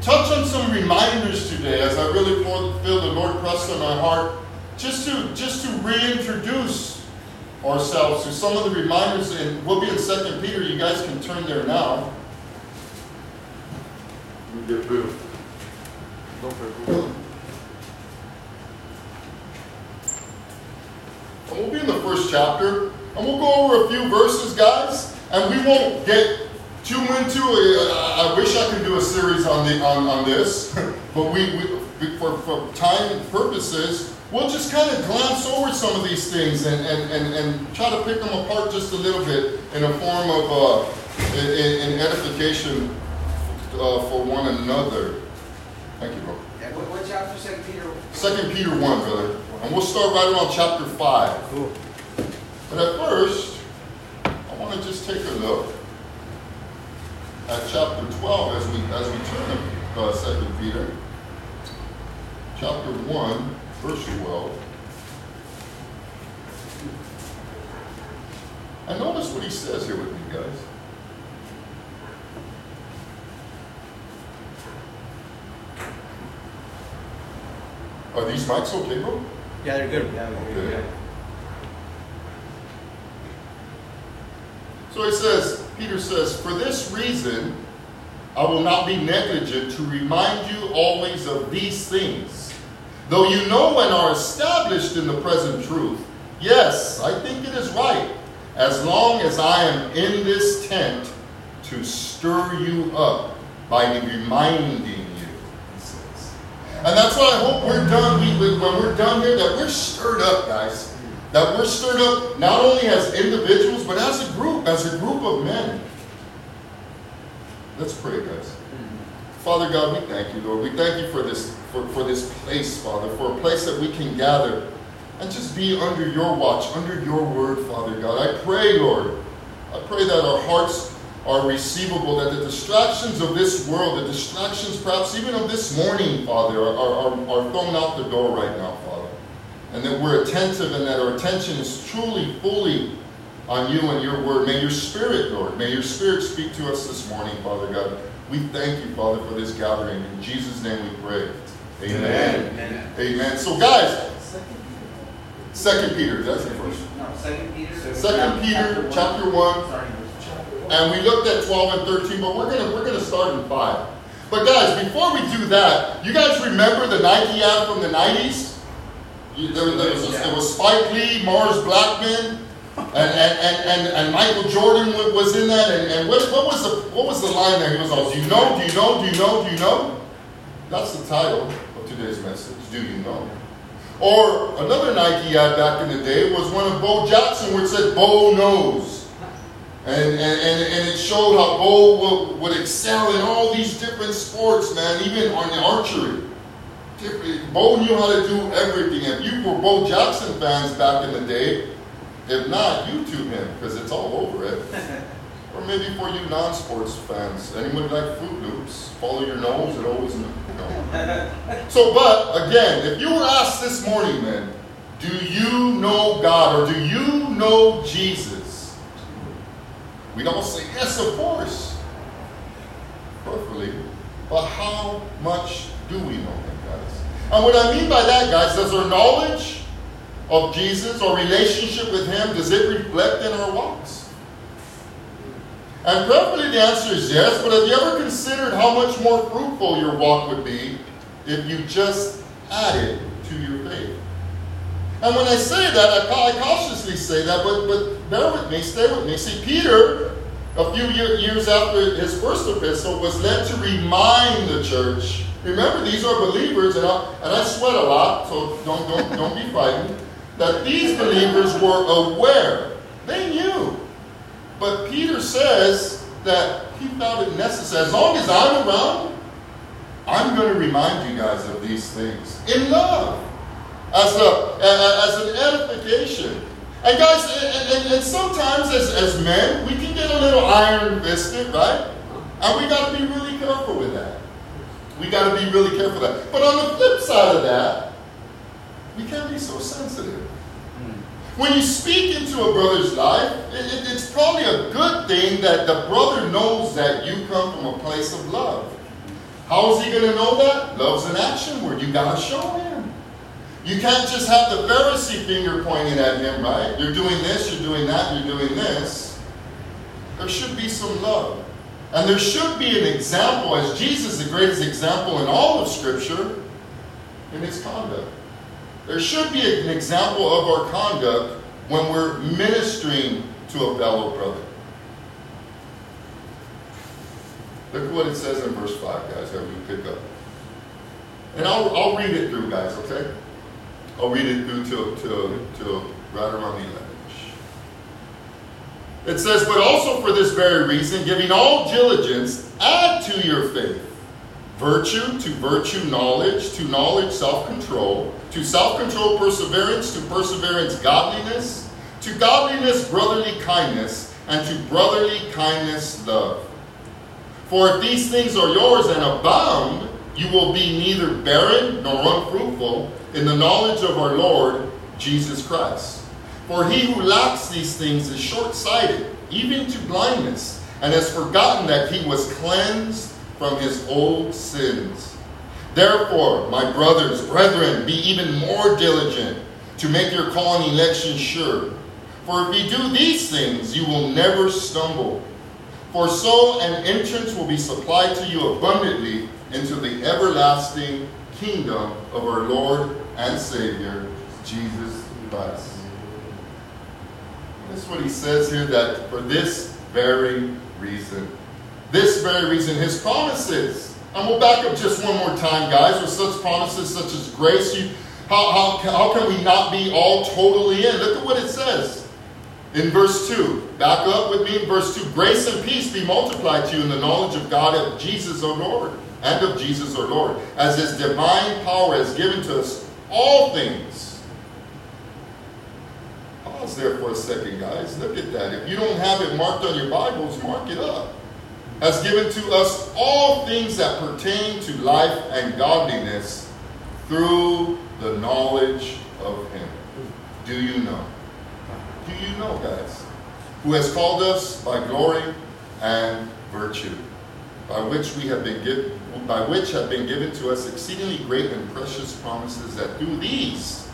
touch on some reminders today as I really feel the Lord press on my heart just to just to reintroduce ourselves to some of the reminders. And we'll be in second peter. You guys can turn there now. Get rid of and we'll be in the first chapter. And we'll go over a few verses guys. And we won't get too into it. I wish I could do a series on the on, on this but we, we for, for time purposes we'll just kind of glance over some of these things and, and, and, and try to pick them apart just a little bit in a form of uh, in, in edification uh, for one another. Thank you, bro. Yeah, what, what chapter? Second Peter. Second Peter one, brother, and we'll start right around chapter five. Cool. But at first, I want to just take a look at chapter twelve as we as we turn to uh, Second Peter, chapter one verse 12. And notice what he says here with me, guys. Are these mics okay, bro? Yeah, they're good. Yeah, okay. good. So he says, Peter says, For this reason, I will not be negligent to remind you always of these things Though you know and are established in the present truth, yes, I think it is right, as long as I am in this tent, to stir you up by reminding you. And that's what I hope we're done. We, when we're done here, that we're stirred up, guys. That we're stirred up not only as individuals, but as a group, as a group of men. Let's pray, guys. Father God, we thank you, Lord. We thank you for this, for, for this place, Father, for a place that we can gather and just be under your watch, under your word, Father God. I pray, Lord, I pray that our hearts are receivable, that the distractions of this world, the distractions perhaps even of this morning, Father, are, are, are thrown out the door right now, Father. And that we're attentive and that our attention is truly, fully on you and your word. May your spirit, Lord, may your spirit speak to us this morning, Father God. We thank you, Father, for this gathering. In Jesus' name we pray. Amen. Amen. Amen. So, guys, Second Peter, that's the first. No, Second Peter. Second Peter, chapter one. And we looked at 12 and 13, but we're gonna we're gonna start in five. But guys, before we do that, you guys remember the Nike ad from the 90s? There, there, was, there was Spike Lee, Mars Blackmon, and, and, and, and, Michael Jordan was in that. And, and what, what, was the, what was the line there? He was all, Do you know? Do you know? Do you know? Do you know? That's the title of today's message. Do you know? Or another Nike ad back in the day was one of Bo Jackson where it said, Bo knows. And, and, and, and it showed how Bo would, would excel in all these different sports, man, even on the archery. Bo knew how to do everything. If you were Bo Jackson fans back in the day, if not, YouTube him because it's all over it. or maybe for you non-sports fans, anyone like Froot Loops, follow your nose. It always you know. so, but again, if you were asked this morning, man, do you know God or do you know Jesus? We'd all say yes, of course, perfectly. But how much do we know Him? And what I mean by that, guys, does our knowledge of Jesus or relationship with Him, does it reflect in our walks? And probably the answer is yes, but have you ever considered how much more fruitful your walk would be if you just added to your faith? And when I say that, I, cautiously say that, but, but bear with me, stay with me. See, Peter, a few years after his first epistle, was led to remind the church. Remember, these are believers, and I, and I sweat a lot, so don't, don't, don't be frightened that these believers were aware. They knew. But Peter says that he found it necessary. As long as I'm around, I'm going to remind you guys of these things in love, as, a, as an edification. And guys, and, and, and sometimes as, as men, we can get a little iron fisted, right? And we got to be really careful with that. We got to be really careful with that. But on the flip side of that, we can't be so sensitive. Hmm. When you speak into a brother's life, it, it, it's probably a good thing that the brother knows that you come from a place of love. How is he going to know that? Love's an action word. You got to show him. You can't just have the Pharisee finger pointing at him, right? You're doing this, you're doing that, you're doing this. There should be some love. And there should be an example, as Jesus the greatest example in all of Scripture, in his conduct. There should be an example of our conduct when we're ministering to a fellow brother. Look at what it says in verse 5, guys, that we pick up. And I'll, I'll read it through, guys, okay? I'll read it through to, to, to right around the 11 It says, But also for this very reason, giving all diligence, add to your faith virtue, to virtue knowledge, to knowledge self control, to self control perseverance, to perseverance godliness, to godliness brotherly kindness, and to brotherly kindness love. For if these things are yours and abound, you will be neither barren nor unfruitful in the knowledge of our Lord Jesus Christ. For he who lacks these things is short sighted, even to blindness, and has forgotten that he was cleansed from his old sins. Therefore, my brothers, brethren, be even more diligent to make your calling election sure. For if you do these things, you will never stumble. For so an entrance will be supplied to you abundantly into the everlasting kingdom of our Lord and Savior, Jesus Christ. That's what he says here that for this very reason, this very reason, his promises. And we'll back up just one more time, guys, with such promises such as grace. You, how, how, how can we not be all totally in? Look at what it says in verse 2. Back up with me in verse 2. Grace and peace be multiplied to you in the knowledge of God of Jesus our Lord, and of Jesus our Lord, as his divine power has given to us all things. Pause there for a second, guys. Look at that. If you don't have it marked on your Bibles, mark it up has given to us all things that pertain to life and godliness through the knowledge of Him. Do you know? Do you know, guys? Who has called us by glory and virtue, by which we have been given, by which have been given to us exceedingly great and precious promises, that through these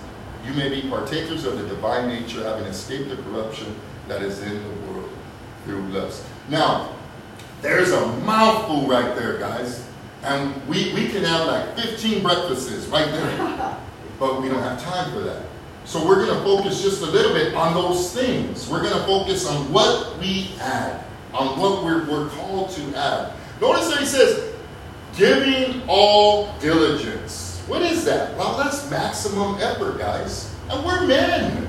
you may be partakers of the divine nature, having escaped the corruption that is in the world through lust. Now, there's a mouthful right there, guys. And we, we can have like 15 breakfasts right there. but we don't have time for that. So we're going to focus just a little bit on those things. We're going to focus on what we add, on what we're, we're called to add. Notice that he says, giving all diligence. What is that? Well, that's maximum effort, guys. And we're men.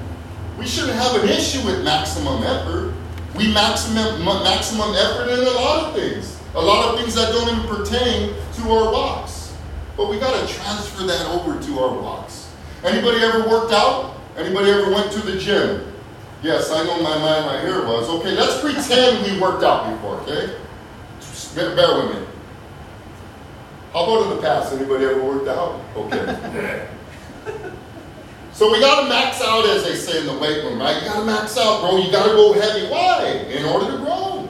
We shouldn't have an issue with maximum effort. We maximum, maximum effort in a lot of things. A lot of things that don't even pertain to our walks. But we got to transfer that over to our walks. Anybody ever worked out? Anybody ever went to the gym? Yes, I know my mind right here was. Okay, let's pretend we worked out before, okay? Bear with me. How about in the past? Anybody ever worked out? Okay. So we got to max out, as they say in the weight room, right? You got to max out, bro. You got to go heavy. Why? In order to grow.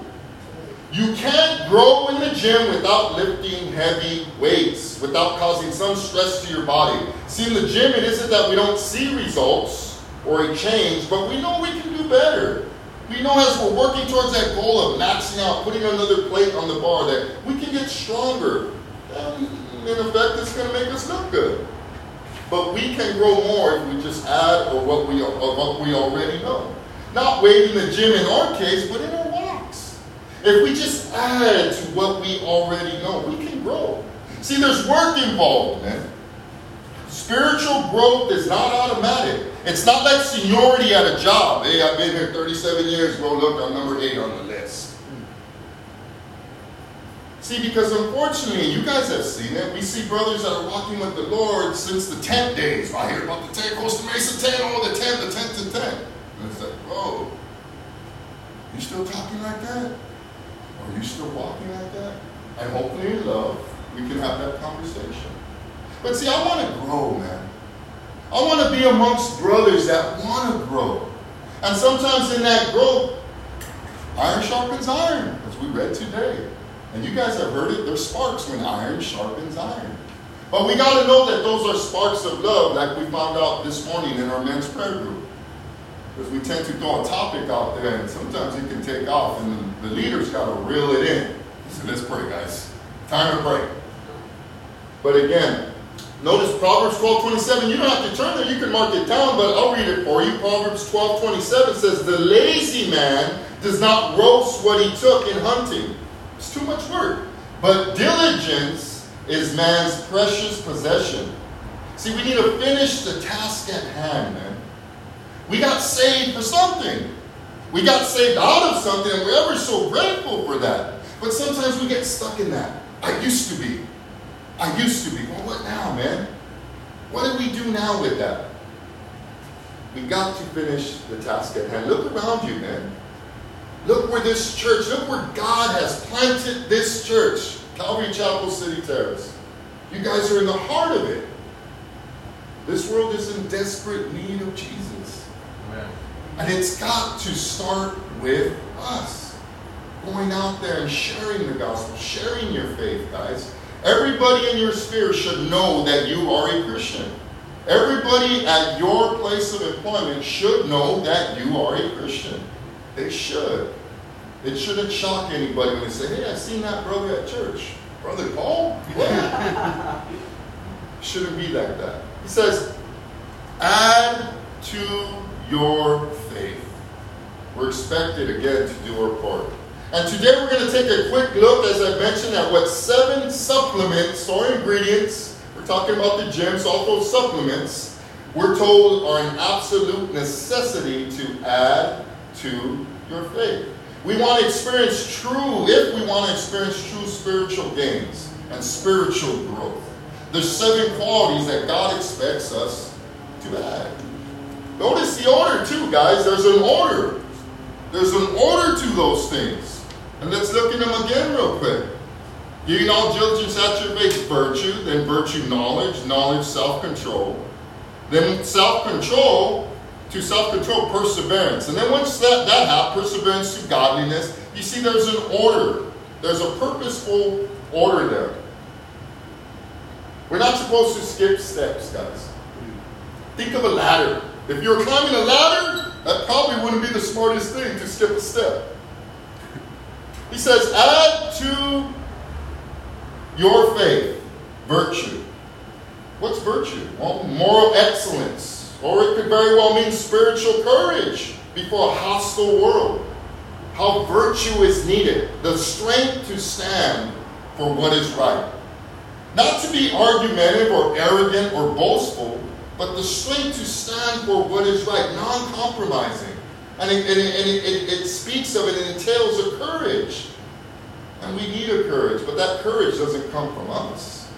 You can't grow in the gym without lifting heavy weights, without causing some stress to your body. See, in the gym, it isn't that we don't see results or a change, but we know we can do better. We know as we're working towards that goal of maxing out, putting another plate on the bar, that we can get stronger. And in effect, it's going to make us look good. But we can grow more if we just add or what we, or what we already know. Not waiting the gym in our case, but in our walks. If we just add to what we already know, we can grow. See, there's work involved, man. Spiritual growth is not automatic. It's not like seniority at a job. Hey, I've been here 37 years, bro. Look, I'm number eight on the See, because unfortunately, you guys have seen it. We see brothers that are walking with the Lord since the tent days. I hear about the tent, Costa Mesa tent, oh, the tent, the tent, the tent. And it's like, whoa, you still talking like that? Are you still walking like that? And hopefully in love, we can have that conversation. But see, I want to grow, man. I want to be amongst brothers that want to grow. And sometimes in that growth, iron sharpens iron, as we read today. And you guys have heard it, there's sparks when iron sharpens iron. But we got to know that those are sparks of love, like we found out this morning in our men's prayer group. Because we tend to throw a topic out there, and sometimes it can take off, and the, leader's got to reel it in. So let's pray, guys. Time to pray. But again, notice Proverbs 12 27. You don't have to turn there, you can mark it down, but I'll read it for you. Proverbs 12 27 says, The lazy man does not roast what he took in hunting. It's too much work. But diligence is man's precious possession. See, we need to finish the task at hand, man. We got saved for something. We got saved out of something, and we're ever so grateful for that. But sometimes we get stuck in that. I used to be. I used to be. Well, what now, man? What do we do now with that? We got to finish the task at hand. Look around you, man. Look where this church, look where God has planted this church, Calvary Chapel City Terrace. You guys are in the heart of it. This world is in desperate need of Jesus. Amen. And it's got to start with us. Going out there and sharing the gospel, sharing your faith, guys. Everybody in your sphere should know that you are a Christian. Everybody at your place of employment should know that you are a Christian. They should. It shouldn't shock anybody when they say, hey, I seen that brother at church. Brother Paul? Shouldn't be like that. He says, add to your faith. We're expected again to do our part. And today we're going to take a quick look, as I mentioned, at what seven supplements or ingredients, we're talking about the gems, also supplements, we're told are an absolute necessity to add to your faith. We want to experience true, if we want to experience true spiritual gains and spiritual growth. There's seven qualities that God expects us to add. Notice the order too, guys. There's an order. There's an order to those things. And let's look at them again real quick. Giving all diligence at virtue, then virtue, knowledge, knowledge, self-control. Then self-control, to self-control, perseverance. And then once that, that happens, perseverance to godliness, you see there's an order. There's a purposeful order there. We're not supposed to skip steps, guys. Think of a ladder. If you're climbing a ladder, that probably wouldn't be the smartest thing to skip a step. He says, add to your faith virtue. What's virtue? Well, moral excellence. Or it could very well mean spiritual courage before a hostile world. How virtue is needed. The strength to stand for what is right. Not to be argumentative or arrogant or boastful, but the strength to stand for what is right, non compromising. And, it, and, it, and it, it, speaks of it and entails a courage. And we need a courage, but that courage doesn't come from us.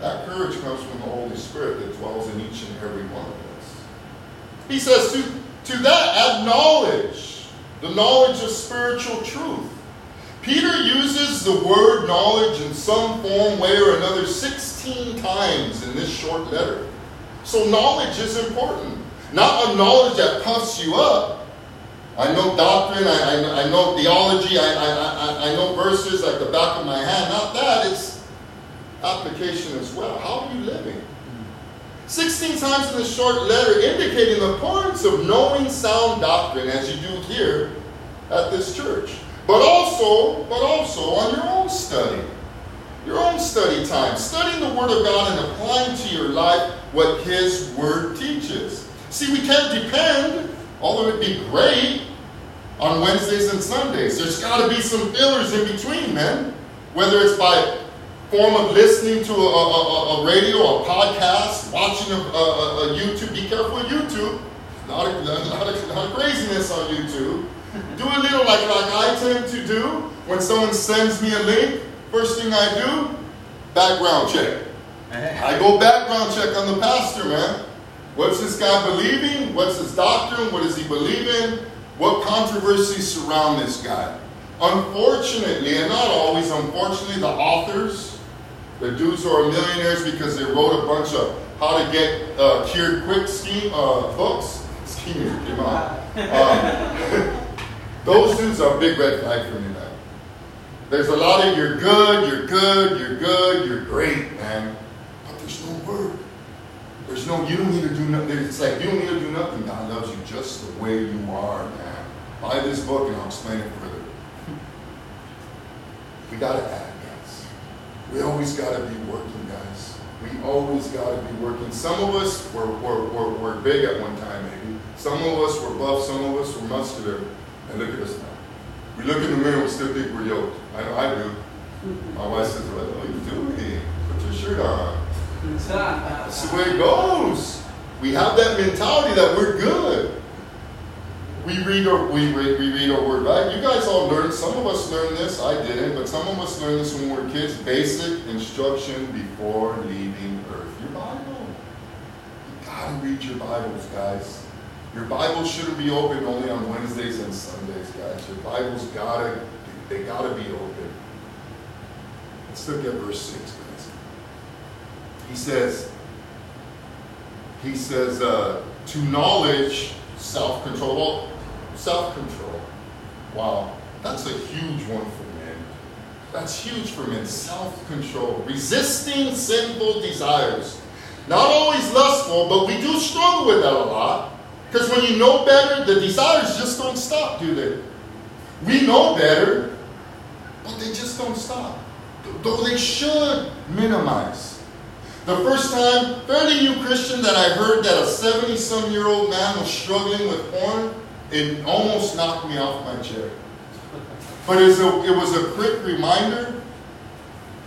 That courage comes from the Holy Spirit that dwells in each and every one of us. He says, to, to that add knowledge, the knowledge of spiritual truth. Peter uses the word knowledge in some form, way, or another 16 times in this short letter. So knowledge is important. Not a knowledge that puffs you up. I know doctrine, I, I, I know theology, I, I, I know verses like the back of my hand. Not that, it's application as well. How are you living? 16 times in this short letter indicating the importance of knowing sound doctrine as you do here at this church. But also, but also on your own study. Your own study time. Studying the Word of God and applying to your life what His Word teaches. See, we can't depend, although it'd be great, on Wednesdays and Sundays. There's got to be some fillers in between, man. Whether it's by form of listening to a, a, a radio, a podcast, watching a, a, YouTube. Be careful YouTube. Not a, not, a, not a craziness on YouTube. Do a little like, like I tend to do when someone sends me a link. First thing I do, background check. I go background check on the pastor, man. What's this guy believing? What's his doctrine? What does he believe in? What controversies surround this guy? Unfortunately, and not always, unfortunately, the authors, the dudes who are millionaires because they wrote a bunch of how to get uh, cured quick scheme uh, books. Scheme came out. Um, those dudes are a big red flag for me, man. There's a lot of you're good, you're good, you're good, you're great, man. But there's no word. There's no, you don't need to do nothing. It's like you don't need to do nothing. God loves you just the way you are, man. Buy this book and I'll explain it further. We gotta add, guys. We always gotta be working, guys. We always gotta be working. Some of us were, were, were, were big at one time, maybe. Some of us were buff, some of us were muscular. And look at us now. We look in the mirror, and still think we're yoked. I know I do. My wife says, What are you doing? Put your shirt on. That's the way it goes. We have that mentality that we're good. We read our we read, we read our word, right? You guys all learned. Some of us learned this. I didn't, but some of us learned this when we were kids. Basic instruction before leaving Earth. Your Bible. You gotta read your Bibles, guys. Your Bible shouldn't be open only on Wednesdays and Sundays, guys. Your Bible's gotta they gotta be open. Let's look at verse six, guys. He says. He says, uh, to knowledge, self-control. Self-control. Wow, that's a huge one for men. That's huge for men. Self-control. Resisting sinful desires. Not always lustful, but we do struggle with that a lot. Because when you know better, the desires just don't stop, do they? We know better, but they just don't stop. Though they should minimize. The first time, fairly new Christian, that I heard that a 70 some year old man was struggling with porn, it almost knocked me off my chair. But it was a, it was a quick reminder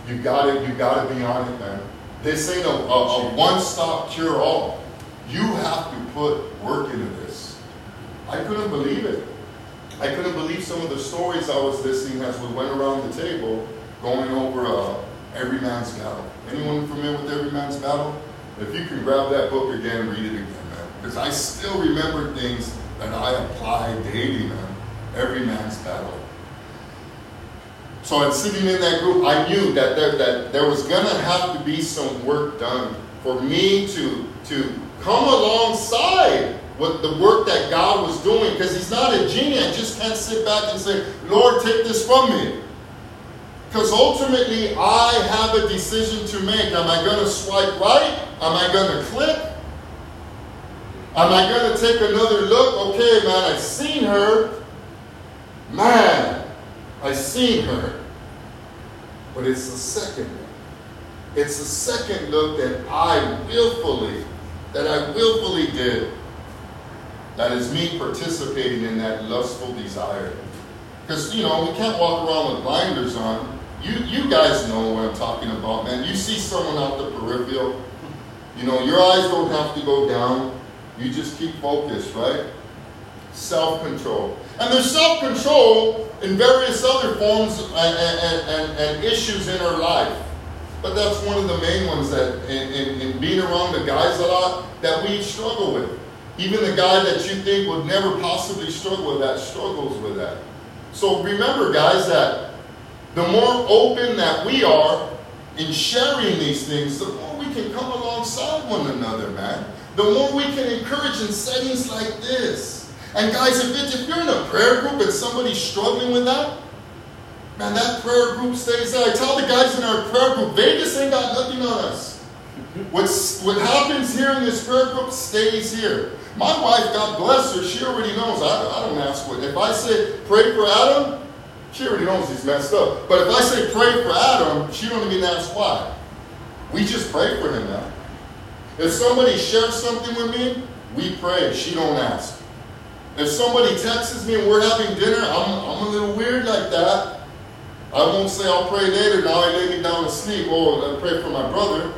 you gotta, you gotta be on it, man. This ain't a, a, a one stop cure all. You have to put work into this. I couldn't believe it. I couldn't believe some of the stories I was listening as we went around the table going over uh, Every Man's Battle. Anyone familiar with Every Man's Battle? If you can grab that book again, read it again, man. Because I still remember things that I apply daily, man. Every Man's Battle. So I'm sitting in that group. I knew that there, that there was going to have to be some work done for me to, to come alongside with the work that God was doing because He's not a genie. I just can't sit back and say, Lord, take this from me. Because ultimately, I have a decision to make. Am I going to swipe right? Am I going to click? Am I going to take another look? Okay, man, I've seen her. Man, I've seen her. But it's the second look. It's the second look that I willfully, that I willfully did. That is me participating in that lustful desire. Because, you know, we can't walk around with blinders on. You, you guys know what I'm talking about, man. You see someone out the peripheral, you know, your eyes don't have to go down. You just keep focused, right? Self control. And there's self control in various other forms and, and, and, and, issues in our life. But that's one of the main ones that, in, in, in being around the guys a lot, that we struggle with. Even the guy that you think would never possibly struggle with that struggles with that. So remember, guys, that the more open that we are in sharing these things, the more we can come alongside one another, man. The more we can encourage in settings like this. And guys, if, it, if you're in a prayer group and somebody's struggling with that, man, that prayer group stays there. I tell the guys in our prayer group, Vegas ain't got nothing on us. What's, what happens here in this prayer group stays here. My wife, God bless her, she already knows. I, I don't ask what. If I say, pray for Adam, she already knows he's messed up. But if I say pray for Adam, she don't even ask why. We just pray for him now. If somebody shares something with me, we pray. She don't ask. If somebody texts me and we're having dinner, I'm, I'm a little weird like that. I won't say I'll pray later. Now I lay me down to sleep. Oh, I pray for my brother.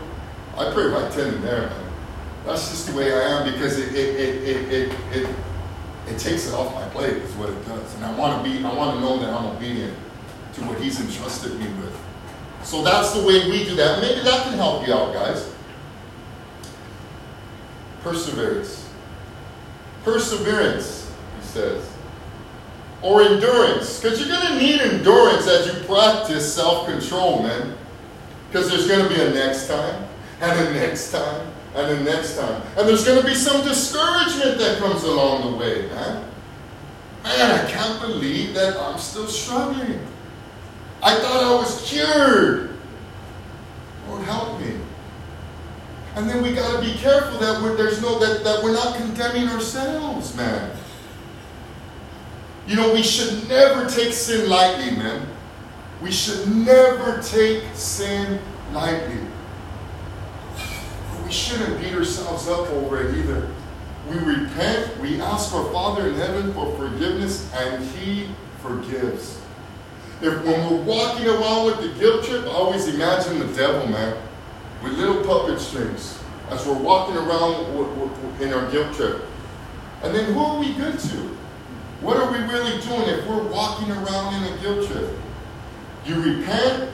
I pray right then and there, man. That's just the way I am because it, it, it, it, it, it it takes it off my plate is what it does. And I want to be, I want to know that I'm obedient to what he's entrusted me with. So that's the way we do that. Maybe that can help you out, guys. Perseverance. Perseverance, he says. Or endurance. Because you're going to need endurance as you practice self-control, man. Because there's going to be a next time, and a next time, and the next time. And there's going to be some discouragement that comes along the way, man. Man, I can't believe that I'm still struggling. I thought I was cured. Lord, help me. And then we got to be careful that we're, there's no that, that we're not condemning ourselves, man. You know, we should never take sin lightly, man. We should never take sin lightly. We shouldn't beat ourselves up over it either. We repent, we ask our Father in heaven for forgiveness, and He forgives. If when we're walking around with the guilt trip, I always imagine the devil, man, with little puppet strings as we're walking around in our guilt trip. And then who are we good to? What are we really doing if we're walking around in a guilt trip? You repent,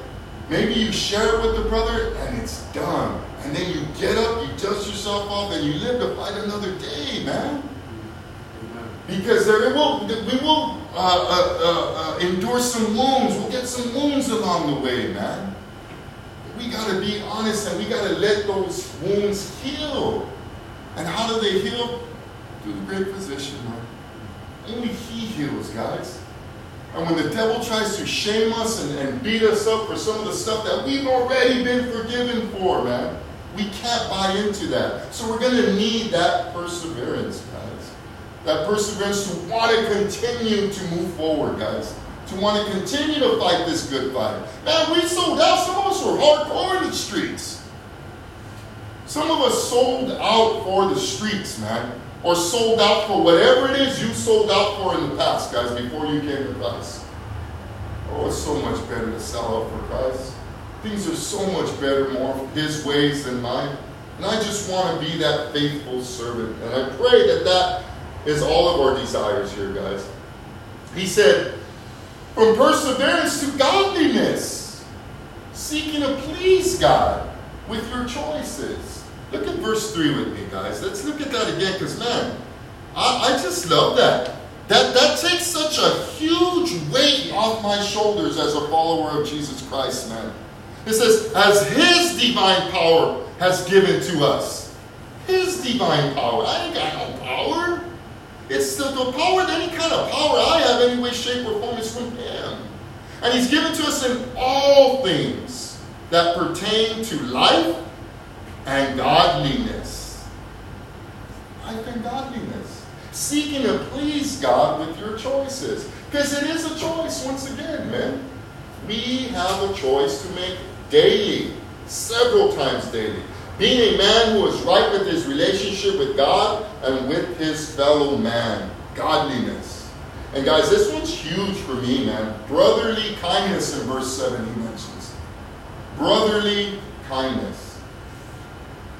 maybe you share it with the brother, and it's done. And then you get up, you dust yourself off, and you live to fight another day, man. Because there will, we will uh, uh, uh, uh, endure some wounds. We'll get some wounds along the way, man. We got to be honest and we got to let those wounds heal. And how do they heal? Through the great physician, man. Only He heals, guys. And when the devil tries to shame us and, and beat us up for some of the stuff that we've already been forgiven for, man, we can't buy into that. So we're going to need that perseverance, guys. That perseverance to want to continue to move forward, guys. To want to continue to fight this good fight. Man, we sold out. Some of us were hardcore in the streets. Some of us sold out for the streets, man or sold out for whatever it is you sold out for in the past, guys, before you came to Christ. Oh, it's so much better to sell out for Christ. Things are so much better, more His ways than mine. And I just want to be that faithful servant. And I pray that that is all of our desires here, guys. He said, from perseverance to godliness, seeking to please God with your choices. Look at verse 3 with me, guys. Let's look at that again, because man, I, I just love that. That, that takes such a huge weight off my shoulders as a follower of Jesus Christ, man. It says, as his divine power has given to us. His divine power. I ain't got no. It's the, the power, any kind of power I have, any way, shape, or form, is from him. And he's given to us in all things that pertain to life and godliness. Life and godliness. Seeking to please God with your choices. Because it is a choice, once again, man. We have a choice to make daily, several times daily. Being a man who is right with his relationship with God and with his fellow man. Godliness. And guys, this one's huge for me, man. Brotherly kindness in verse 7 he mentions. Brotherly kindness.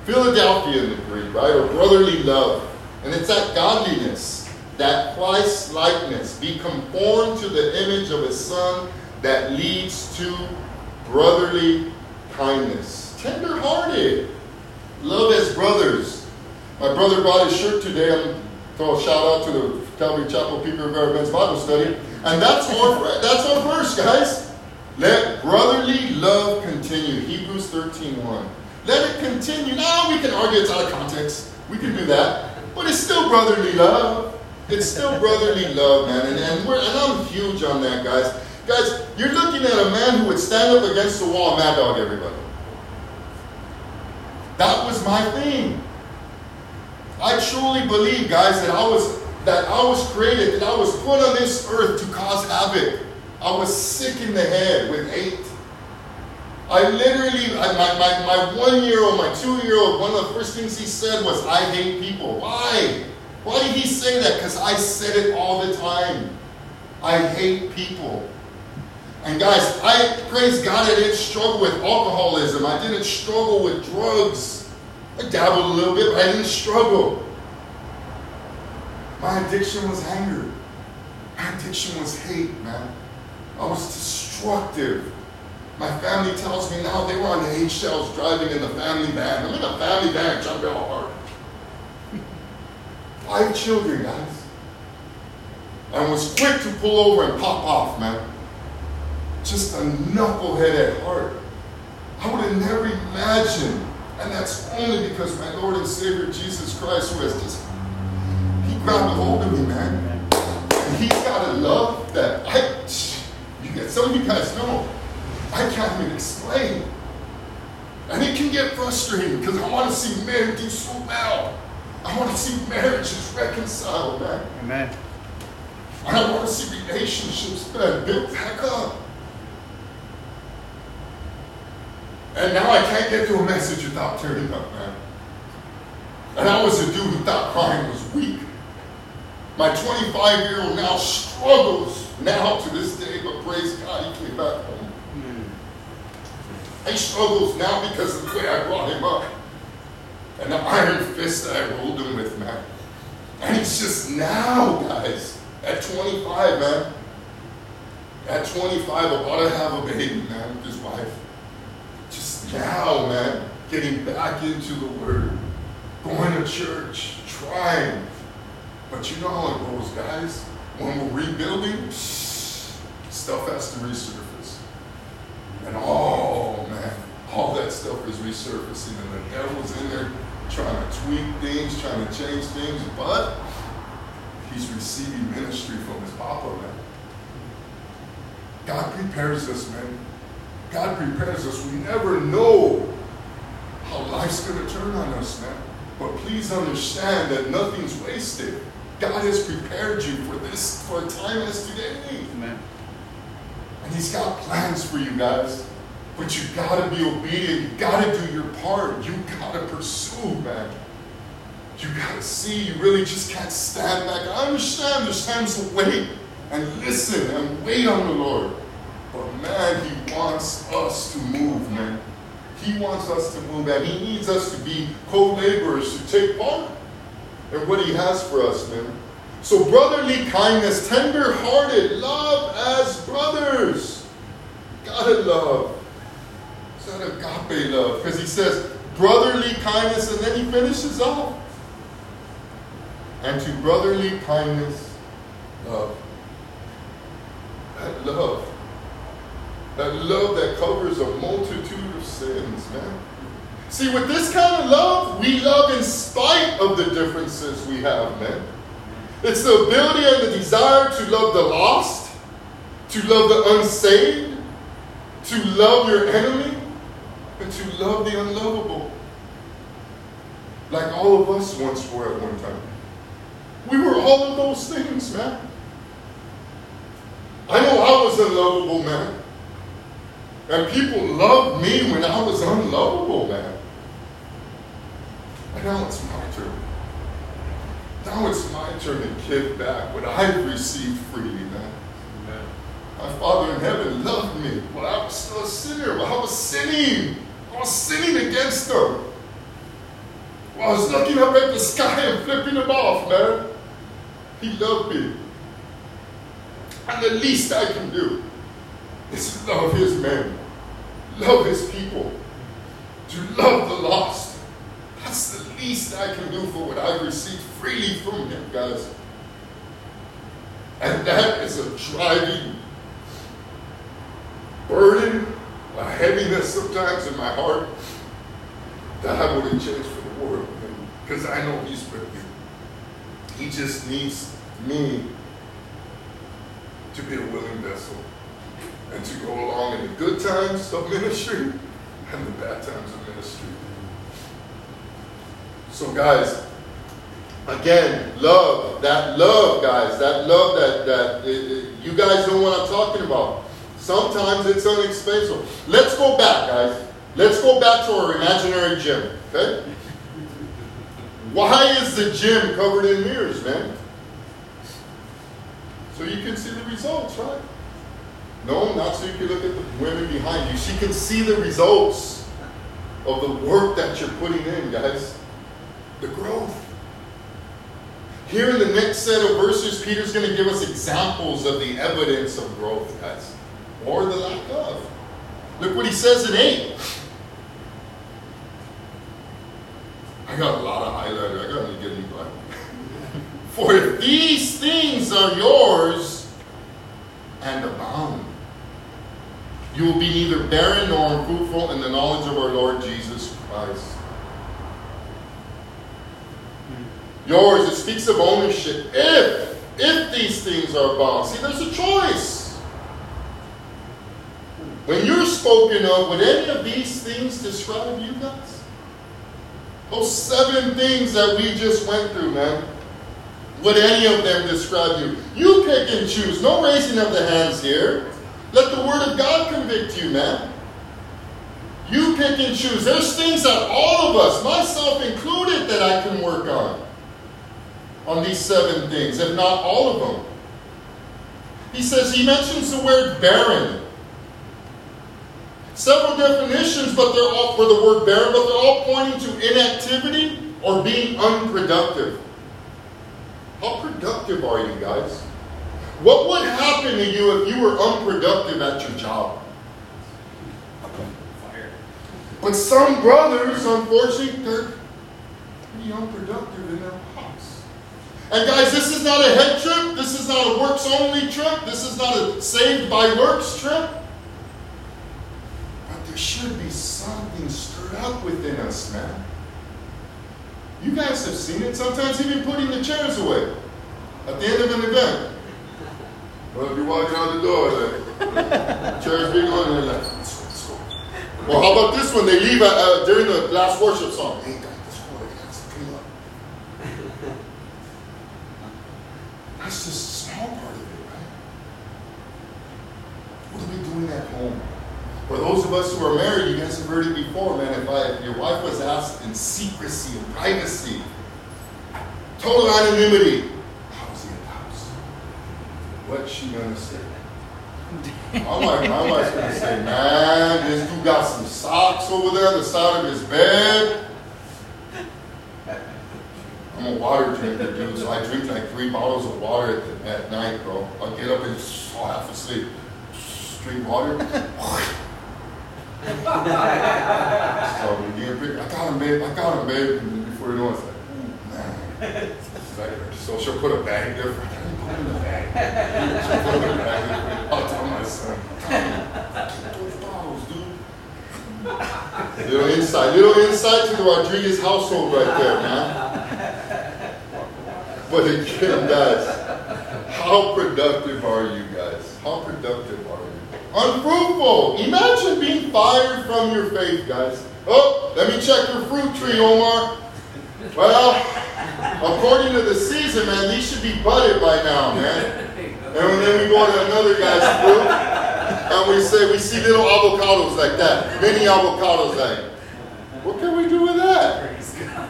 Philadelphia in the Greek, right? Or brotherly love. And it's that godliness, that Christ likeness. Be conformed to the image of his Son that leads to brotherly kindness. Tender hearted. Love as brothers. My brother brought his shirt today. I'm throw a shout out to the Calvary Chapel People of Men's Bible Study. And that's our, that's our verse, guys. Let brotherly love continue. Hebrews 13 1. Let it continue. Now we can argue it's out of context. We can do that. But it's still brotherly love. It's still brotherly love, man. And, and, we're, and I'm huge on that, guys. Guys, you're looking at a man who would stand up against the wall mad dog everybody. That was my thing. I truly believe, guys, that I was that I was created, that I was put on this earth to cause havoc. I was sick in the head with hate. I literally, my, my, my one year old, my two year old, one of the first things he said was, I hate people. Why? Why did he say that? Because I said it all the time. I hate people. And guys, I praise God I didn't struggle with alcoholism. I didn't struggle with drugs. I dabbled a little bit, but I didn't struggle. My addiction was anger. My addiction was hate, man. I was destructive. My family tells me now they were on the eggshells driving in the family van. I'm in a family van trying to hard. Five children, guys. And was quick to pull over and pop off, man. Just a knucklehead at heart. I would have never imagined, and that's only because my Lord and Savior Jesus Christ, who has just, he grabbed a hold of me, man. And he's got a love that I, you get, some of you guys know, I can't even explain. And it can get frustrating because I want to see men do so well. I want to see marriages reconciled, man. Amen. I want to see relationships, man, built back up. And now I can't get to a message without turning up, man. And I was a dude who thought crying was weak. My 25 year old now struggles now to this day, but praise God, he came back home. He struggles now because of the way I brought him up. And the iron fist that I rolled him with, man. And it's just now, guys, at 25, man. At 25, about to have a baby, man, with his wife. Just man, getting back into the Word, going to church, trying. But you know how it goes, guys. When we're rebuilding, stuff has to resurface. And oh, man, all that stuff is resurfacing, and the devil's in there trying to tweak things, trying to change things, but he's receiving ministry from his papa, man. God prepares us, man. God prepares us. We never know how life's going to turn on us, man. But please understand that nothing's wasted. God has prepared you for this, for a time as today. Amen. And He's got plans for you guys. But you gotta be obedient. You gotta do your part. You gotta pursue, man. You gotta see. You really just can't stand back. I understand there's times to wait and listen and wait on the Lord. But man, He wants us to move, man. He wants us to move, and He needs us to be co-laborers to take part in what He has for us, man. So brotherly kindness, tender-hearted, love as brothers. Gotta love. It's that agape love. Because he says brotherly kindness, and then he finishes off. And to brotherly kindness, love. That love. That love that covers a multitude of sins, man. See, with this kind of love, we love in spite of the differences we have, man. It's the ability and the desire to love the lost, to love the unsaved, to love your enemy, and to love the unlovable. Like all of us once were at one time. We were all of those things, man. I know I was unlovable, man. And people loved me when I was unlovable, man. And now it's my turn. Now it's my turn to give back what I've received freely, man. My Father in heaven loved me when I was still a sinner, when I was sinning. I was sinning against Him. I was looking up at the sky and flipping Him off, man. He loved me. And the least I can do is love His men, love His people, to love the lost. That's the least I can do for what I've received freely from Him, guys. And that is a driving burden, a heaviness sometimes in my heart that I wouldn't change for the world. Because I know He's with me. He just needs me to be a willing vessel and to go along in the good times of ministry and the bad times of ministry. So, guys, again, love, that love, guys, that love that, that it, it, you guys know what I'm talking about. Sometimes it's unexpensive. Let's go back, guys. Let's go back to our imaginary gym, okay? Why is the gym covered in mirrors, man? So you can see the results, right? No, not so you can look at the women behind you. She can see the results of the work that you're putting in, guys. The growth. Here in the next set of verses, Peter's going to give us examples of the evidence of growth, guys, or the lack of. Look what he says in 8. I got a lot of highlighter. I got to get a new. For if these things are yours and abound, you will be neither barren nor unfruitful in the knowledge of our Lord Jesus Christ. Yours, it speaks of ownership. If, if these things are bound. See, there's a choice. When you're spoken of, would any of these things describe you guys? Those seven things that we just went through, man. Would any of them describe you? You pick and choose. No raising of the hands here. Let the Word of God convict you, man. You pick and choose. There's things that all of us, myself included, that I can work on. On these seven things, if not all of them. He says, he mentions the word barren. Several definitions, but they're all for the word barren, but they're all pointing to inactivity or being unproductive. How productive are you guys? What would happen to you if you were unproductive at your job? Fire. But some brothers, unfortunately, they're pretty unproductive in their house. And guys, this is not a head trip. This is not a works only trip. This is not a saved by works trip. But there should be something stirred up within us, man. You guys have seen it. Sometimes even putting the chairs away at the end of an event. Well, if you're walking out the door, like, chairs being on there, like, let's go. Well, how about this one? They leave uh, uh, during the last worship song. Hey, guys, let's go. Let's clean up. That's just a small part of it, right? What are we doing at home? For those of us who are married, you guys have heard it before, man. If, I, if your wife was asked in secrecy and privacy, total anonymity, how's he in the house? What's she gonna say? My wife, my wife's gonna say, man, this dude got some socks over there on the side of his bed. I'm a water drinker, dude, so I drink like three bottles of water at, at night, bro. I'll get up and fall half asleep. Drink water. so. I got him, babe. I got him, babe. And before you know it, it's like, man. So she'll put a bag there. For, Put in the bag. She'll put the bag. I'll tell my son. Little insight, little insight to the Rodriguez household right there, man. But again, guys, how productive are you guys? How productive are you? Unfruitful. Imagine being fired from your faith, guys. Oh, let me check your fruit tree, Omar. Well, according to the season, man, these should be budded by now, man. And then we go to another guy's group and we say we see little avocados like that, mini avocados like. What can we do with that?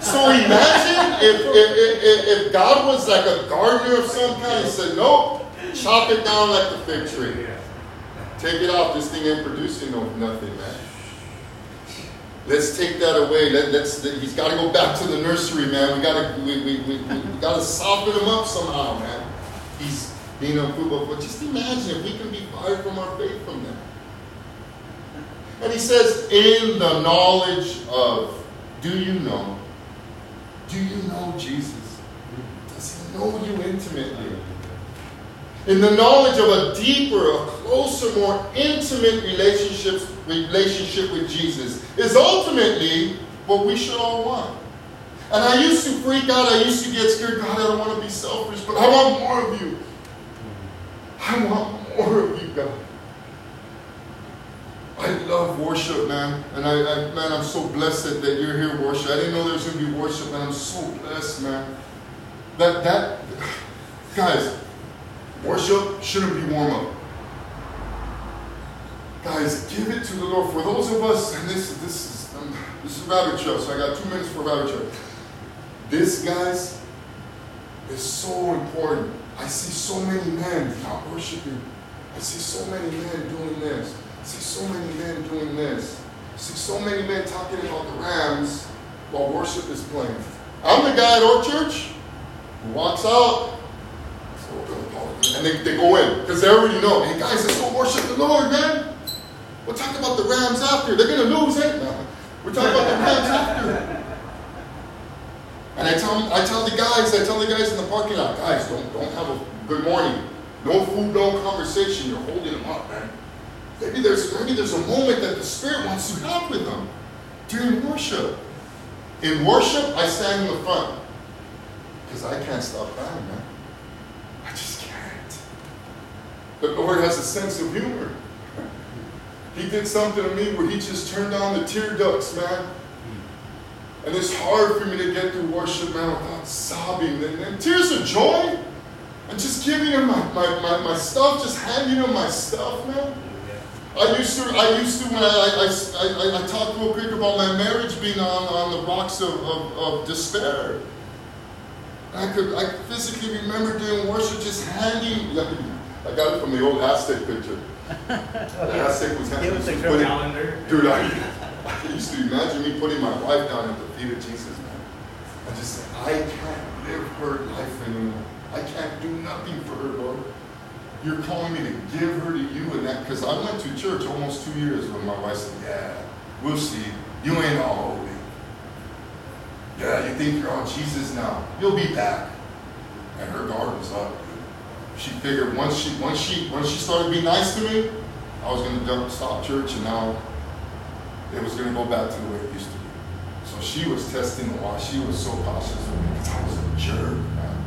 So imagine if, if, if, if God was like a gardener of some kind and said, nope, chop it down like the fig tree. Take it off. This thing ain't producing no, nothing, man. Let's take that away. Let, let's. He's got to go back to the nursery, man. We got to. We, we, we, we got to soften him up somehow, man. He's being unfruitful. But just imagine if we can be fired from our faith from that. And he says, in the knowledge of. Do you know? Do you know Jesus? Does he know you intimately? In the knowledge of a deeper, a closer, more intimate relationships, relationship with Jesus is ultimately what we should all want. And I used to freak out, I used to get scared, God, I don't want to be selfish, but I want more of you. I want more of you, God. I love worship, man. And I, I man, I'm so blessed that, you're here worship. I didn't know there was to be worship, and I'm so blessed, man. That, that, guys, Worship shouldn't be warm up. Guys, give it to the Lord. For those of us, and this, this is um, this is rabbit trail, so I got two minutes for rabbit trail. This, guys, is so important. I see so many men not worshiping. I see so many men doing this. I see so many men doing this. I see so many men talking about the Rams while worship is playing. I'm the guy at our church who walks out and they, they go in because they already know, hey guys, let's go worship the Lord, man. We'll talk about the Rams after. They're going to lose, ain't they? We're talking about the Rams after. And I tell, I tell the guys, I tell the guys in the parking lot, guys, don't, don't have a good morning. No food, no conversation. You're holding them up, man. Maybe there's, maybe there's a moment that the Spirit wants to have with them during worship. In worship, I stand in the front because I can't stop crying, man. I just can't. The Lord has a sense of humor. he did something to me where he just turned on the tear ducts, man. And it's hard for me to get through worship, man, without sobbing and, and tears of joy. And just giving him my, my, my, my stuff, just handing him my stuff, man. I used to, I used to, when I, I, I, I, talked real quick about my marriage being on, on the rocks of, of, of despair. I could, I physically remember doing worship just handing, I got it from the old Aztec picture. The Aztec was was a putting- Dude, I, I used to imagine me putting my wife down at the feet of Jesus, man. I just said, I can't live her life anymore. I can't do nothing for her, Lord. You're calling me to give her to you and that, because I went to church almost two years when my wife said, yeah, we'll see. You ain't all holy. Yeah, you think you're on Jesus now. You'll be back. And her guard was up. She figured once she once she once she started being nice to me, I was gonna dump, stop church and now it was gonna go back to the way it used to be. So she was testing the watch. She was so cautious of me because I was a jerk, man.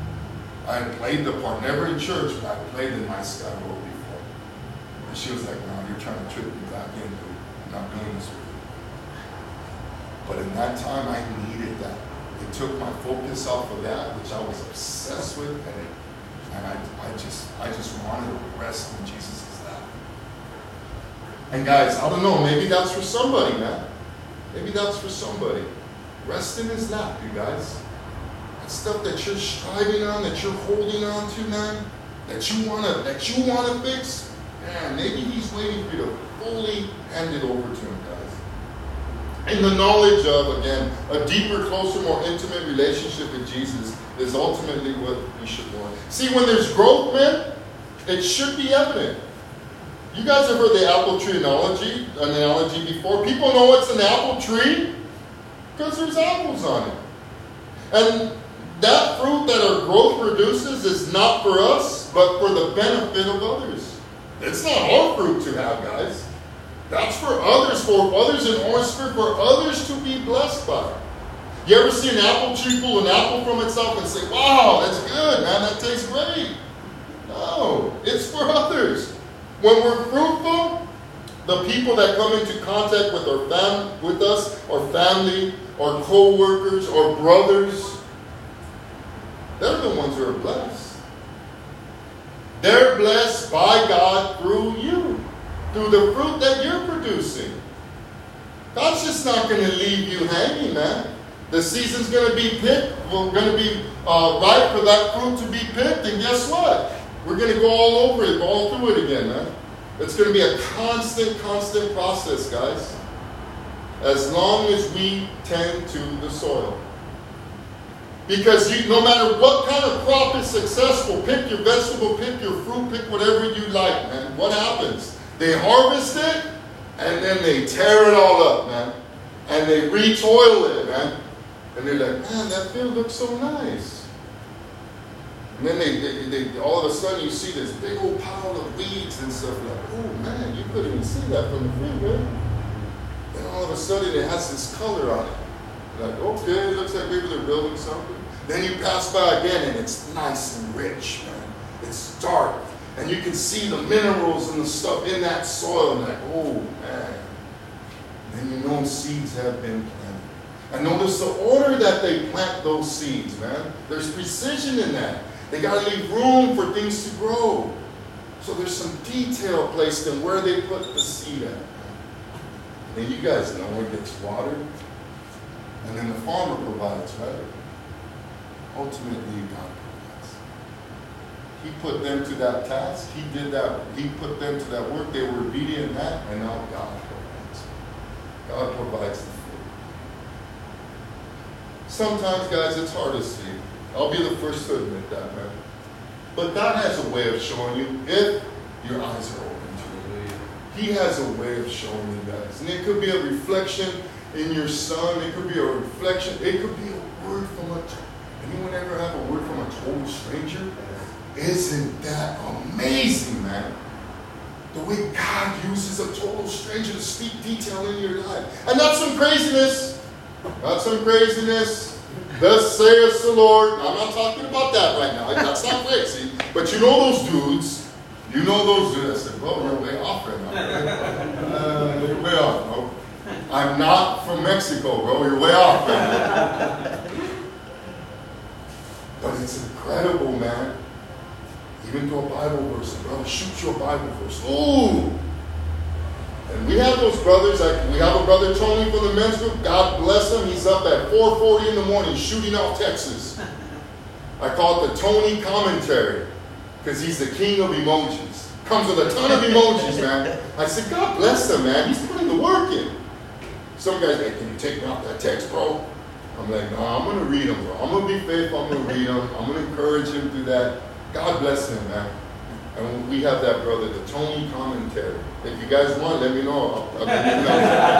I had played the part, never in church, but I played the nice guy role before. And she was like, no, you're trying to trick me back into not doing this with you. But in that time, I needed that. It took my focus off of that, which I was obsessed with, and, it, and I, I just, I just wanted to rest in Jesus' lap. And guys, I don't know, maybe that's for somebody, man. Maybe that's for somebody. Rest in His lap, you guys. That stuff that you're striving on, that you're holding on to, man, that you wanna, that you wanna fix, man, maybe He's waiting for you to fully hand it over to Him, guys. in the knowledge of, again, a deeper, closer, more intimate relationship with Jesus is ultimately what we should want. See, when there's growth, man, it should be evident. You guys have heard the apple tree analogy, analogy before. People know it's an apple tree because there's apples on it. And that fruit that our growth produces is not for us, but for the benefit of others. It's not our fruit to have, guys. That's for others, for others in Holy Spirit, for others to be blessed by. You ever see an apple tree pull an apple from itself and say, wow, that's good, man, that tastes great? No, it's for others. When we're fruitful, the people that come into contact with our fam- with us, our family, our co-workers, our brothers, they're the ones who are blessed. They're blessed by God through you through the fruit that you're producing. God's just not going to leave you hanging, man. The season's going to be picked. We're going to be uh, ripe for that fruit to be picked, and guess what? We're going to go all over it, all through it again, man. It's going to be a constant, constant process, guys. As long as we tend to the soil. Because you, no matter what kind of crop is successful, pick your vegetable, pick your fruit, pick whatever you like, man. What happens? They harvest it and then they tear it all up, man. And they retoil it, man. And they're like, man, that field looks so nice. And then they, they, they all of a sudden you see this big old pile of weeds and stuff like, oh man, you couldn't even see that from the field, man. Then all of a sudden it has this color on it. Like, okay, it looks like maybe they're building something. Then you pass by again and it's nice and rich, man. It's dark. And you can see the minerals and the stuff in that soil. And like, oh man. Then you know seeds have been planted. And notice the order that they plant those seeds, man. There's precision in that. They got to leave room for things to grow. So there's some detail placed in where they put the seed at. And you guys know where it gets watered. And then the farmer provides, right? Ultimately, God provides. He put them to that task. He did that. He put them to that work. They were obedient in that, and now God provides. God provides the. Sometimes, guys, it's hard to see. I'll be the first to admit that, man. But God has a way of showing you if your eyes are open to it. He has a way of showing you guys. And it could be a reflection in your son. It could be a reflection. It could be a word from a. Anyone ever have a word from a total stranger? Isn't that amazing, man? The way God uses a total stranger to speak detail in your life. And not some craziness. Not some craziness. Thus saith the Lord. I'm not talking about that right now. That's not crazy. But you know those dudes. You know those dudes. I said, well, we're way off right now. Uh, way off, bro. I'm not from Mexico, bro. You're way off, man. but it's incredible, man. Even to a Bible verse, bro. Shoot your Bible verse. Ooh. And we have those brothers. Like we have a brother Tony from the men's group. God bless him. He's up at 4:40 in the morning shooting out Texas. I call it the Tony commentary because he's the king of emojis. Comes with a ton of emojis, man. I said, God bless him, man. He's putting the work in. Some guys like, can you take me off that text, bro? I'm like, no, I'm gonna read them, bro. I'm gonna be faithful. I'm gonna read them. I'm gonna encourage him through that. God bless him, man. And we have that brother, the Tony commentary. If you guys want, let me know. I'll, I'll.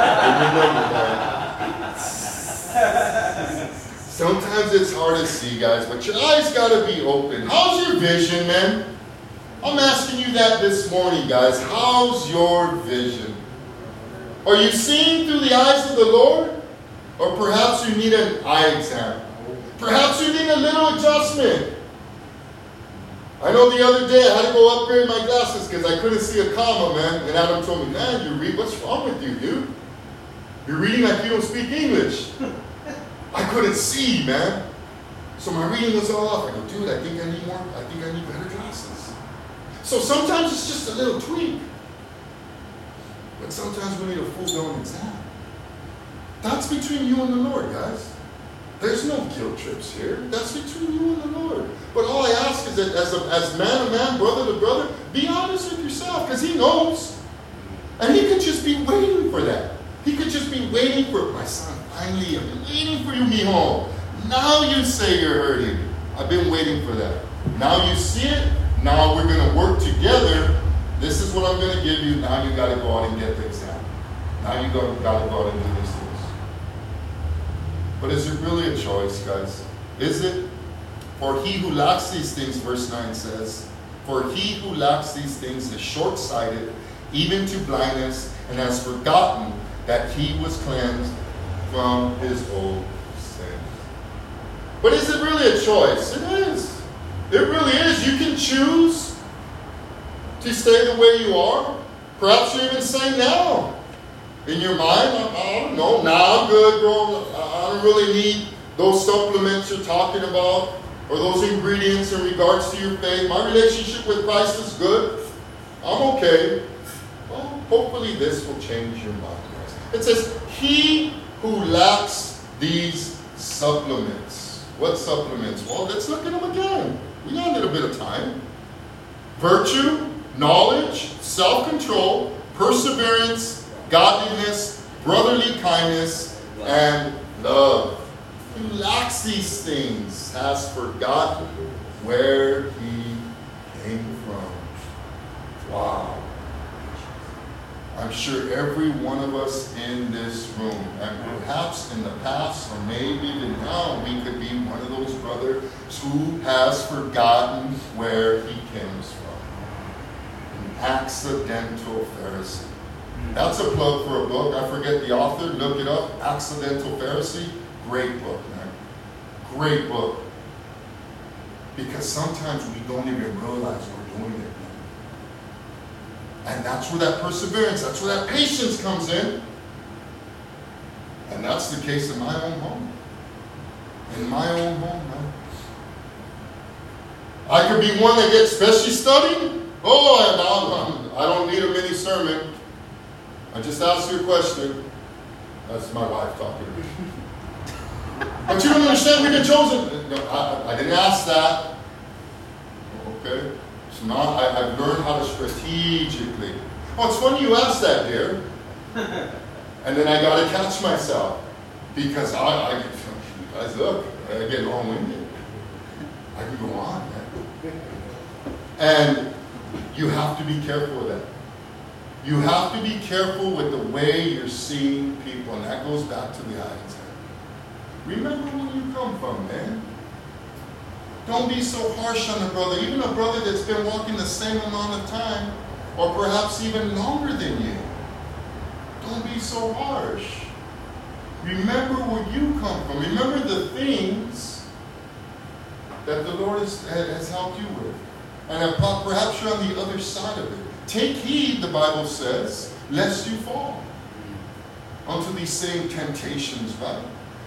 Sometimes it's hard to see, guys, but your eyes gotta be open. How's your vision, man? I'm asking you that this morning, guys. How's your vision? Are you seeing through the eyes of the Lord? Or perhaps you need an eye exam. Perhaps you need a little adjustment. I know the other day I had to go upgrade my glasses because I couldn't see a comma, man. And Adam told me, man, you read, what's wrong with you, dude? You're reading like you don't speak English. I couldn't see, man. So my reading was all off. I go, dude, I think I need more, I think I need better glasses. So sometimes it's just a little tweak. But sometimes we need a full-blown exam. That's between you and the Lord, guys. There's no guilt trips here. That's between you and the Lord. But all I ask is that as, a, as man to man, brother to brother, be honest with yourself because he knows. And he could just be waiting for that. He could just be waiting for my son. Finally, I've been waiting for you, home. Now you say you're hurting. I've been waiting for that. Now you see it. Now we're going to work together. This is what I'm going to give you. Now you got to go out and get things exam. Now you got to go out and do things. But is it really a choice, guys? Is it? For he who lacks these things, verse 9 says, For he who lacks these things is short sighted, even to blindness, and has forgotten that he was cleansed from his old sins. But is it really a choice? It is. It really is. You can choose to stay the way you are. Perhaps you're even saying now, in your mind, I, don't know, nah, I'm good, bro. I don't really need those supplements you're talking about or those ingredients in regards to your faith. My relationship with Christ is good. I'm okay. Well, hopefully this will change your mind. It says, He who lacks these supplements. What supplements? Well, let's look at them again. We got a little bit of time. Virtue, knowledge, self control, perseverance, godliness, brotherly kindness, and love. Who lacks these things has forgotten where he came from. Wow. I'm sure every one of us in this room, and perhaps in the past, or maybe even now, we could be one of those brothers who has forgotten where he came from. An accidental Pharisee. That's a plug for a book. I forget the author. Look it up. Accidental Pharisee. Great book, man. Great book. Because sometimes we don't even realize we're doing it. And that's where that perseverance, that's where that patience comes in. And that's the case in my own home. In my own home, man. I could be one that gets especially studying. Oh, I, I don't need a mini sermon. I just asked you a question. That's my wife talking to me. but you don't understand, we've been chosen. No, I, I didn't ask that. Okay. So now I, have learned how to strategically. Oh, it's funny you asked that, dear. and then I got to catch myself because I, I guys look, I get long-winded. I can go on, man. And you have to be careful with that. You have to be careful with the way you're seeing people, and that goes back to the eyes. Remember where you come from, man. Don't be so harsh on a brother, even a brother that's been walking the same amount of time, or perhaps even longer than you. Don't be so harsh. Remember where you come from. Remember the things that the Lord has, has helped you with. And perhaps you're on the other side of it. Take heed, the Bible says, lest you fall. onto these same temptations, right?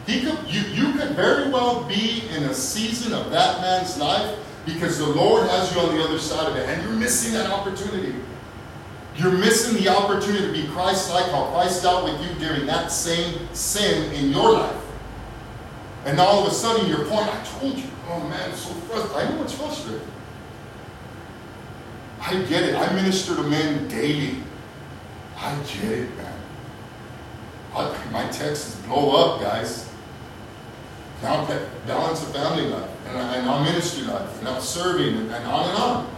He could, you, you could very well be in a season of that man's life because the Lord has you on the other side of it and you're missing that opportunity. You're missing the opportunity to be Christ like, how Christ dealt with you during that same sin in your life. And all of a sudden you're pointing, I told you, oh man, it's so frustrating. I know it's frustrating. I get it. I minister to men daily. I get it, man. I, my texts blow up, guys. Now balance a family life, and, and our ministry life, and our serving, and, and on and on.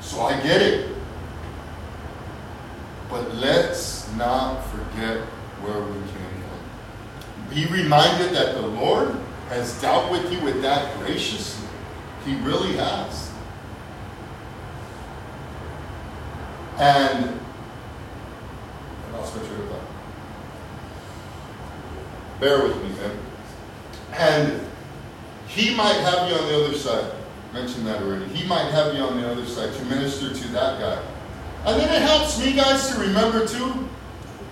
So I get it. But let's not forget where we came from. Be reminded that the Lord has dealt with you with that graciously. He really has. And I lost my train of thought. Bear with me, man. And he might have you on the other side. I mentioned that already. He might have you on the other side to minister to that guy. And then it helps me, guys, to remember too,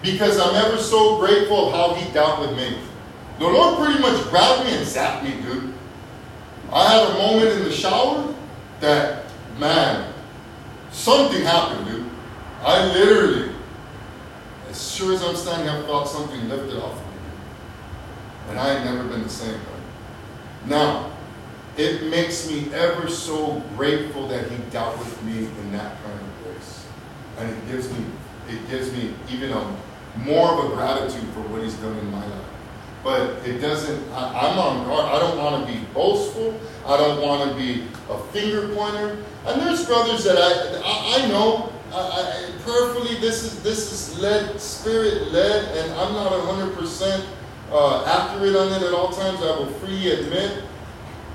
because I'm ever so grateful of how he dealt with me. The Lord pretty much grabbed me and zapped me, dude. I had a moment in the shower that, man, something happened. I literally, as sure as I'm standing up, felt something lifted off of me. And I had never been the same. Now, it makes me ever so grateful that he dealt with me in that kind of grace. And it gives me, it gives me even a more of a gratitude for what he's done in my life. But it doesn't, I, am on guard. I don't want to be boastful. I don't want to be a finger pointer. And there's brothers that I, I, I know I, I, prayerfully, this is this is led, spirit led, and I'm not 100% uh, accurate on it at all times. I will freely admit.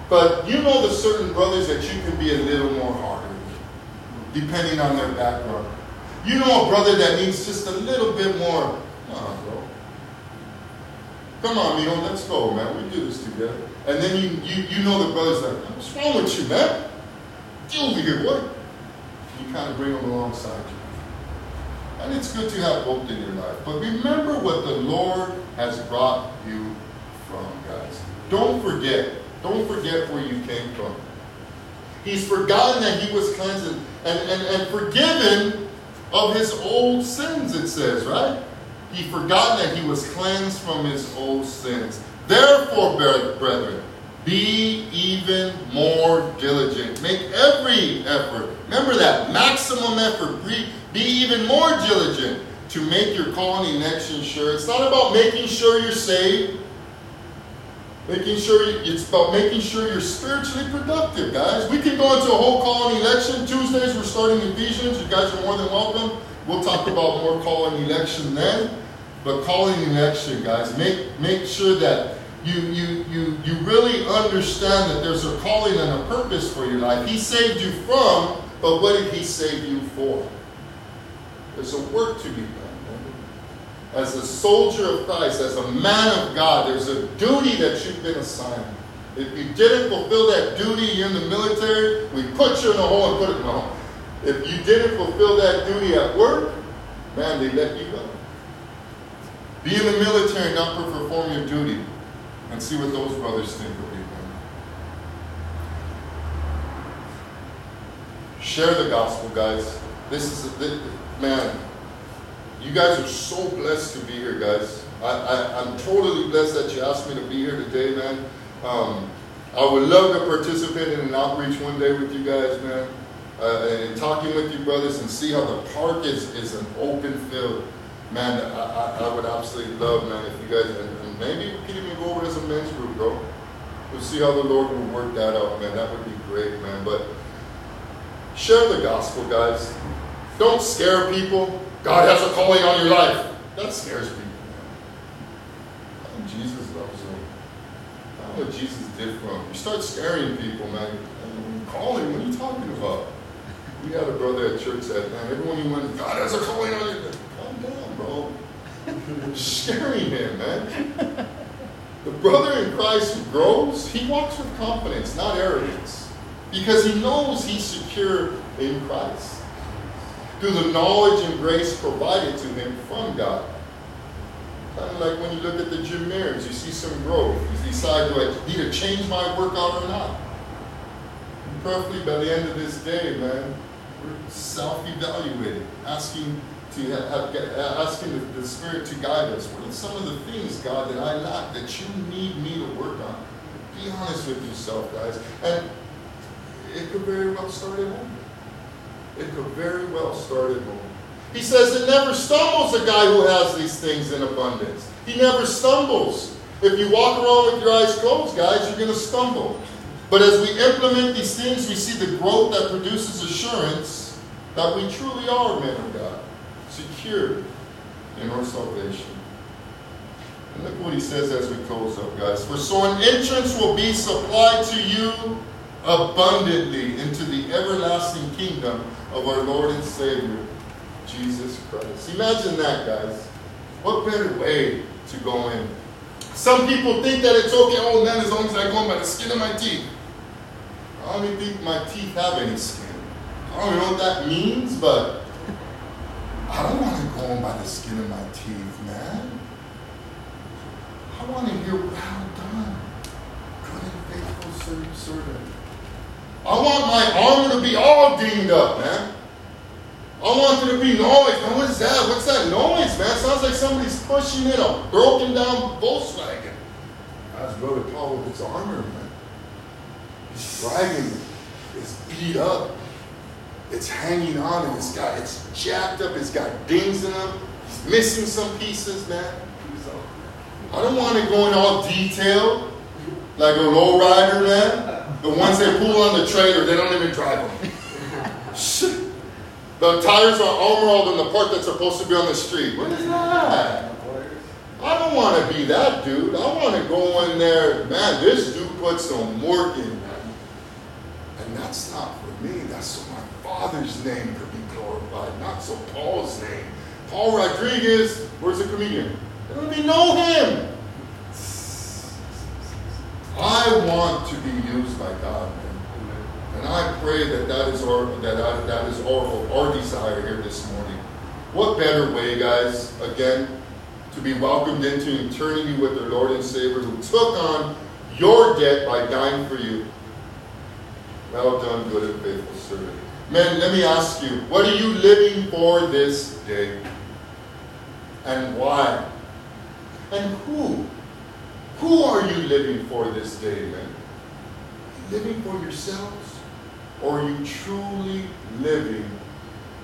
But you know the certain brothers that you can be a little more harder depending on their background. You know a brother that needs just a little bit more. Come on, bro. Come on, Mino, let's go, man. We do this together. And then you you, you know the brothers like, what's wrong with you, man? Get over here, boy you kind of bring them alongside you. And it's good to have hope in your life. But remember what the Lord has brought you from, guys. Don't forget. Don't forget where you came from. He's forgotten that he was cleansed and, and, and forgiven of his old sins, it says, right? He forgotten that he was cleansed from his old sins. Therefore, brethren, be even more diligent. Make every effort. Remember that maximum effort. Be, be even more diligent to make your calling election sure. It's not about making sure you're saved. Making sure it's about making sure you're spiritually productive, guys. We can go into a whole calling election. Tuesdays we're starting Ephesians. You guys are more than welcome. We'll talk about more calling election then. But calling election, guys, make make sure that you, you, you, you really understand that there's a calling and a purpose for your life. He saved you from, but what did He save you for? There's a work to be done. As a soldier of Christ, as a man of God, there's a duty that you've been assigned. If you didn't fulfill that duty, you're in the military, we put you in a hole and put it in a hole. If you didn't fulfill that duty at work, man, they let you go. Be in the military, not perform your duty and see what those brothers think of you. Share the gospel, guys. This is, a, this, man, you guys are so blessed to be here, guys. I, am totally blessed that you asked me to be here today, man. Um, I would love to participate in an outreach one day with you guys, man. Uh, and talking with you brothers and see how the park is, is an open field. Man, I, I, I would absolutely love, man, if you guys, Maybe we can go over as a men's group, bro. We'll see how the Lord will work that out, man. That would be great, man. But share the gospel, guys. Don't scare people. God has a calling on your life. That scares people. Man. Jesus loves them. That's what Jesus did for them. You start scaring people, man. Calling, what are you talking about? We had a brother at church that, man, everyone you went, God has a calling on you. Calm down, bro. You're scaring him, man. The brother in Christ who grows, he walks with confidence, not arrogance, because he knows he's secure in Christ through the knowledge and grace provided to him from God. Kind of like when you look at the gym mirrors, you see some growth. You decide, do I need to change my workout or not? And perfectly by the end of this day, man, we're self-evaluating, asking to have, uh, asking the, the Spirit to guide us. What are some of the things, God, that I lack that you need me to work on? Be honest with yourself, guys. And it could very well start at home. It could very well start at home. He says it never stumbles a guy who has these things in abundance. He never stumbles. If you walk around with your eyes closed, guys, you're going to stumble. But as we implement these things, we see the growth that produces assurance that we truly are men of God, secure in our salvation. And look what he says as we close up, guys. For so an entrance will be supplied to you abundantly into the everlasting kingdom of our Lord and Savior, Jesus Christ. Imagine that, guys. What better way to go in? Some people think that it's okay, oh man, as long as I go in by the skin of my teeth. I don't even think my teeth have any skin. I don't know what that means, but I don't want to go in by the skin of my teeth, man. I want to hear, well done, good and faithful servant. I want my armor to be all dinged up, man. I want there to be noise. Man, what is that? What's that noise, man? Sounds like somebody's pushing in a broken down Volkswagen. That's Brother Paul with his armor, man. He's dragging It's beat up. It's hanging on and it's got it's jacked up, it's got dings in them, missing some pieces, man. I don't want to go in all detail like a low rider, man. The ones they pull on the trailer, they don't even drive them. The tires are all in the part that's supposed to be on the street. What is that? I don't want to be that dude. I want to go in there. Man, this dude put some work in. And that's not for me. That's father's name could be glorified, not so Paul's name. Paul Rodriguez, where's the comedian? Even know him. I want to be used by God. man. And I pray that that is our that I, that is our, our desire here this morning. What better way, guys, again, to be welcomed into eternity with our Lord and Savior who took on your debt by dying for you. Well done, good and faithful servant. Men, let me ask you, what are you living for this day? And why? And who? Who are you living for this day, men? living for yourselves? Or are you truly living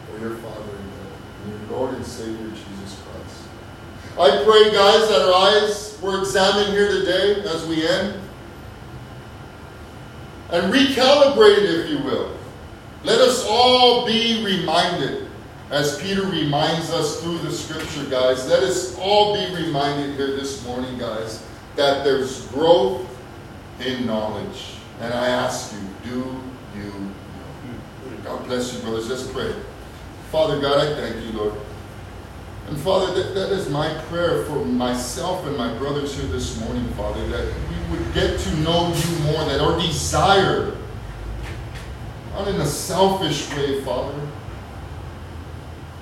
for your Father in heaven, your Lord and Savior Jesus Christ? I pray, guys, that our eyes were examined here today as we end and recalibrated, if you will. Let us all be reminded, as Peter reminds us through the scripture, guys. Let us all be reminded here this morning, guys, that there's growth in knowledge. And I ask you, do you God bless you, brothers. Let's pray. Father God, I thank you, Lord. And Father, that, that is my prayer for myself and my brothers here this morning, Father, that we would get to know you more, that our desire, not in a selfish way, Father,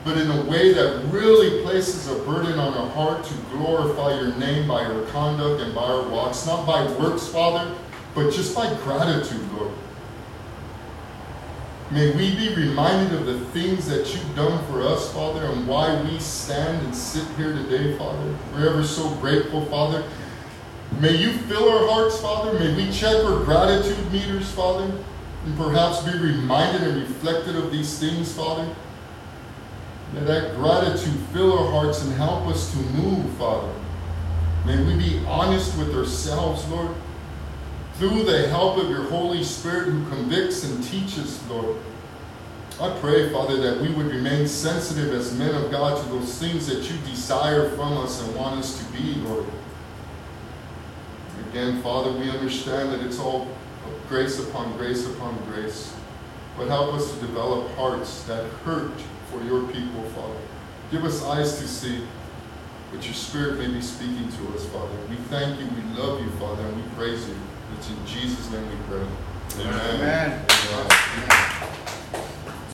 but in a way that really places a burden on our heart to glorify your name by our conduct and by our walks, not by works, Father, but just by gratitude, Lord. May we be reminded of the things that you've done for us, Father, and why we stand and sit here today, Father. We're ever so grateful, Father. May you fill our hearts, Father. May we check our gratitude meters, Father, and perhaps be reminded and reflected of these things, Father. May that gratitude fill our hearts and help us to move, Father. May we be honest with ourselves, Lord through the help of your Holy Spirit who convicts and teaches, Lord. I pray, Father, that we would remain sensitive as men of God to those things that you desire from us and want us to be, Lord. Again, Father, we understand that it's all grace upon grace upon grace. But help us to develop hearts that hurt for your people, Father. Give us eyes to see what your Spirit may be speaking to us, Father. We thank you, we love you, Father, and we praise you. It's in Jesus' name we pray. Amen. Amen. Amen.